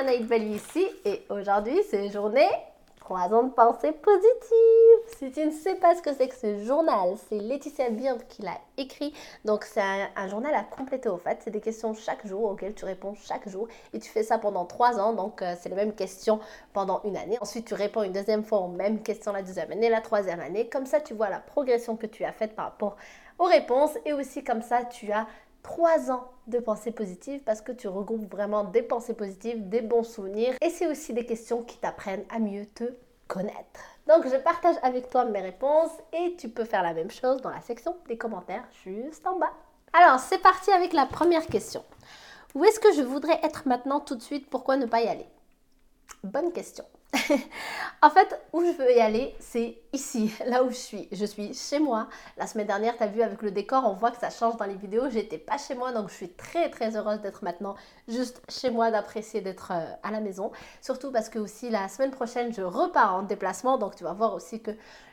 Anaïd Bali ici et aujourd'hui c'est journée 3 ans de pensée positive. Si tu ne sais pas ce que c'est que ce journal, c'est Laetitia Bird qui l'a écrit. Donc c'est un, journal à compléter au fait. C'est des questions chaque jour auxquelles tu réponds chaque jour et tu fais ça pendant 3 ans. Donc euh, c'est les mêmes questions pendant une année. Ensuite tu réponds une deuxième fois aux mêmes questions la deuxième année, la troisième année. Comme ça tu vois la progression que tu as faite par rapport aux réponses et aussi comme ça tu as trois ans de pensée positive parce que tu regroupes vraiment des pensées positives, des bons souvenirs et c'est aussi des questions qui t'apprennent à mieux te connaître. Donc je partage avec toi mes réponses et tu peux faire la même chose dans la section des commentaires juste en bas. Alors c'est parti avec la première question. Où est-ce que je voudrais être maintenant tout de suite? Pourquoi ne pas y aller? Bonne question. en fait, où je veux y aller, c'est ici, là où je suis. Je suis chez moi. La semaine dernière, tu as vu avec le décor, on voit que ça change dans les vidéos. J'étais pas chez moi, donc je suis très très heureuse d'être maintenant juste chez moi, d'apprécier d'être euh, à la maison. Surtout parce que aussi la semaine prochaine, je repars en déplacement, donc tu vas voir aussi que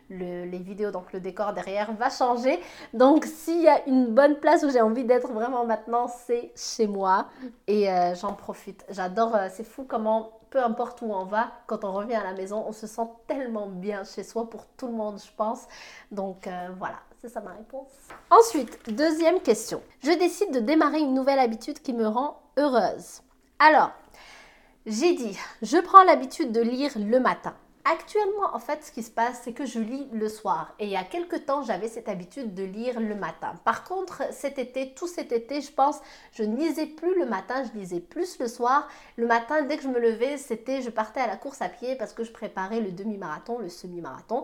les vidéos, donc le décor derrière va changer. Donc s'il y a une bonne place où j'ai envie d'être vraiment maintenant, c'est chez moi. Et euh, j'en profite. J'adore, euh, c'est fou comment peu importe où on va, quand on revient à la maison, on se sent tellement bien chez soi pour tout le monde, je pense. Donc euh, voilà, c'est ça ma réponse. Ensuite, deuxième question. Je décide de démarrer une nouvelle habitude qui me rend heureuse. Alors, j'ai dit, je prends l'habitude de lire le matin. Actuellement, en fait, ce qui se passe, c'est que je lis le soir. Et il y a quelques temps, j'avais cette habitude de lire le matin. Par contre, cet été, tout cet été, je pense, je ne lisais plus le matin, je lisais plus le soir. Le matin, dès que je me levais, c'était, je partais à la course à pied parce que je préparais le demi-marathon, le semi-marathon.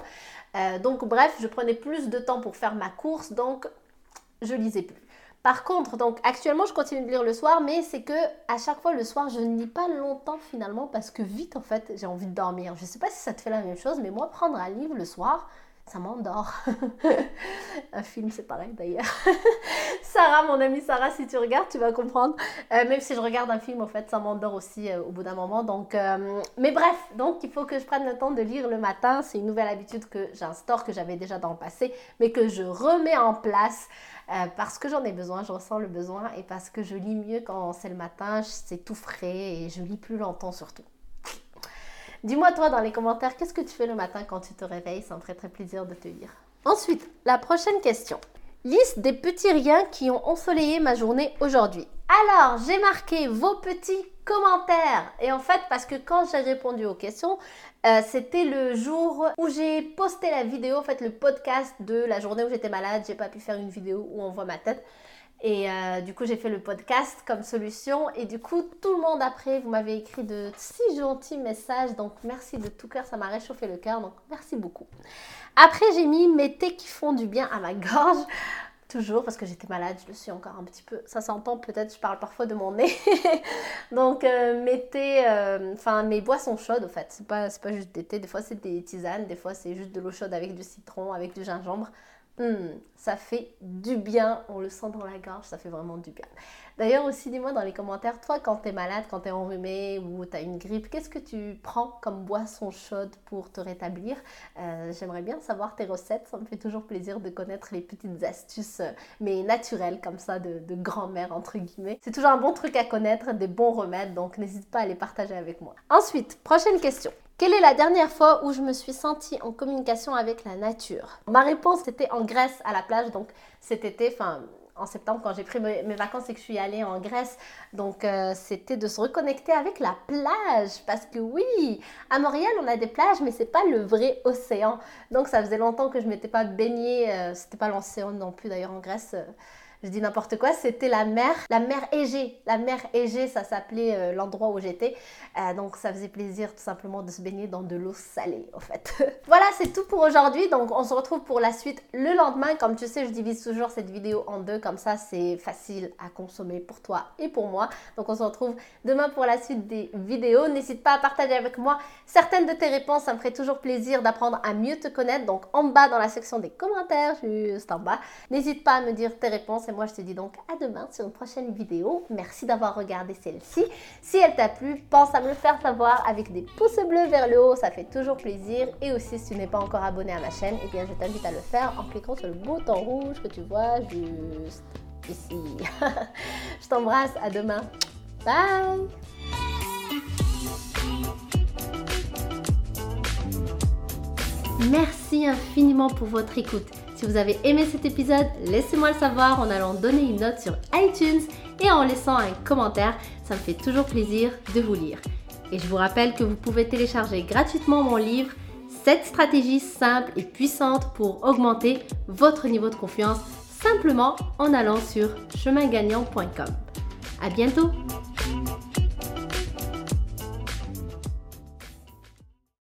Euh, donc, bref, je prenais plus de temps pour faire ma course, donc je lisais plus. Par contre, donc actuellement, je continue de lire le soir, mais c'est que à chaque fois le soir, je ne lis pas longtemps finalement parce que vite en fait, j'ai envie de dormir. Je ne sais pas si ça te fait la même chose, mais moi, prendre un livre le soir, ça m'endort. un film, c'est pareil d'ailleurs. Sarah, mon amie Sarah, si tu regardes, tu vas comprendre. Euh, même si je regarde un film, en fait, ça m'endort aussi euh, au bout d'un moment. Donc, euh, mais bref, donc il faut que je prenne le temps de lire le matin. C'est une nouvelle habitude que j'instaure, que j'avais déjà dans le passé, mais que je remets en place parce que j'en ai besoin, je ressens le besoin et parce que je lis mieux quand c'est le matin, c'est tout frais et je lis plus longtemps surtout. Dis-moi toi dans les commentaires, qu'est-ce que tu fais le matin quand tu te réveilles Ça me ferait très plaisir de te lire? Ensuite, la prochaine question. Liste des petits riens qui ont ensoleillé ma journée aujourd'hui. Alors, j'ai marqué vos petits commentaires. Et en fait, parce que quand j'ai répondu aux questions, euh, c'était le jour où j'ai posté la vidéo, en fait, le podcast de la journée où j'étais malade. J'ai pas pu faire une vidéo où on voit ma tête. Et euh, du coup, j'ai fait le podcast comme solution. Et du coup, tout le monde après, vous m'avez écrit de si gentils messages. Donc, merci de tout cœur. Ça m'a réchauffé le cœur. Donc, merci beaucoup. Après, j'ai mis mes thés qui font du bien à ma gorge. Toujours parce que j'étais malade, je le suis encore un petit peu. Ça s'entend peut-être, je parle parfois de mon nez. Donc, euh, mes thés, euh, enfin, mes boissons chaudes, en fait. C'est pas, pas juste des thés. Des fois, c'est des tisanes. Des fois, c'est juste de l'eau chaude avec du citron, avec du gingembre. Hmm, ça fait du bien, on le sent dans la gorge, ça fait vraiment du bien. D'ailleurs aussi, dis-moi dans les commentaires, toi quand tu es malade, quand tu es enrhumé ou tu as une grippe, qu'est-ce que tu prends comme boisson chaude pour te rétablir? Euh, J'aimerais bien savoir tes recettes, ça me fait toujours plaisir de connaître les petites astuces, euh, mais naturelles comme ça, de, de grand-mère entre guillemets. C'est toujours un bon truc à connaître, des bons remèdes, donc n'hésite pas à les partager avec moi. Ensuite, prochaine question. Quelle est la dernière fois où je me suis sentie en communication avec la nature? Ma réponse était en Grèce à la plage, donc cet été, enfin en septembre quand j'ai pris mes, vacances et que je suis allée en Grèce. Donc euh, c'était de se reconnecter avec la plage parce que oui, à Montréal on a des plages mais c'est pas le vrai océan. Donc ça faisait longtemps que je m'étais pas baignée, euh, c'était pas l'océan non plus d'ailleurs en Grèce. Euh, je dis n'importe quoi, c'était la mer, la mer Égée. La mer Égée, ça s'appelait euh, l'endroit où j'étais. Euh, donc ça faisait plaisir tout simplement de se baigner dans de l'eau salée, en fait. voilà, c'est tout pour aujourd'hui. Donc on se retrouve pour la suite le lendemain. Comme tu sais, je divise toujours cette vidéo en deux, comme ça c'est facile à consommer pour toi et pour moi. Donc on se retrouve demain pour la suite des vidéos. N'hésite pas à partager avec moi certaines de tes réponses, ça me ferait toujours plaisir d'apprendre à mieux te connaître. Donc en bas dans la section des commentaires, juste en bas, n'hésite pas à me dire tes réponses moi, je te dis donc à demain sur une prochaine vidéo. Merci d'avoir regardé celle-ci. Si elle t'a plu, pense à me le faire savoir avec des pouces bleus vers le haut, ça fait toujours plaisir. Et aussi, si tu n'es pas encore abonné à ma chaîne, eh bien, je t'invite à le faire en cliquant sur le bouton rouge que tu vois juste ici. je t'embrasse, à demain. Bye Merci infiniment pour votre écoute. Si vous avez aimé cet épisode, laissez-moi le savoir en allant donner une note sur iTunes et en laissant un commentaire. Ça me fait toujours plaisir de vous lire. Et je vous rappelle que vous pouvez télécharger gratuitement mon livre 7 stratégies simples et puissantes pour augmenter votre niveau de confiance simplement en allant sur chemingagnant.com. À bientôt!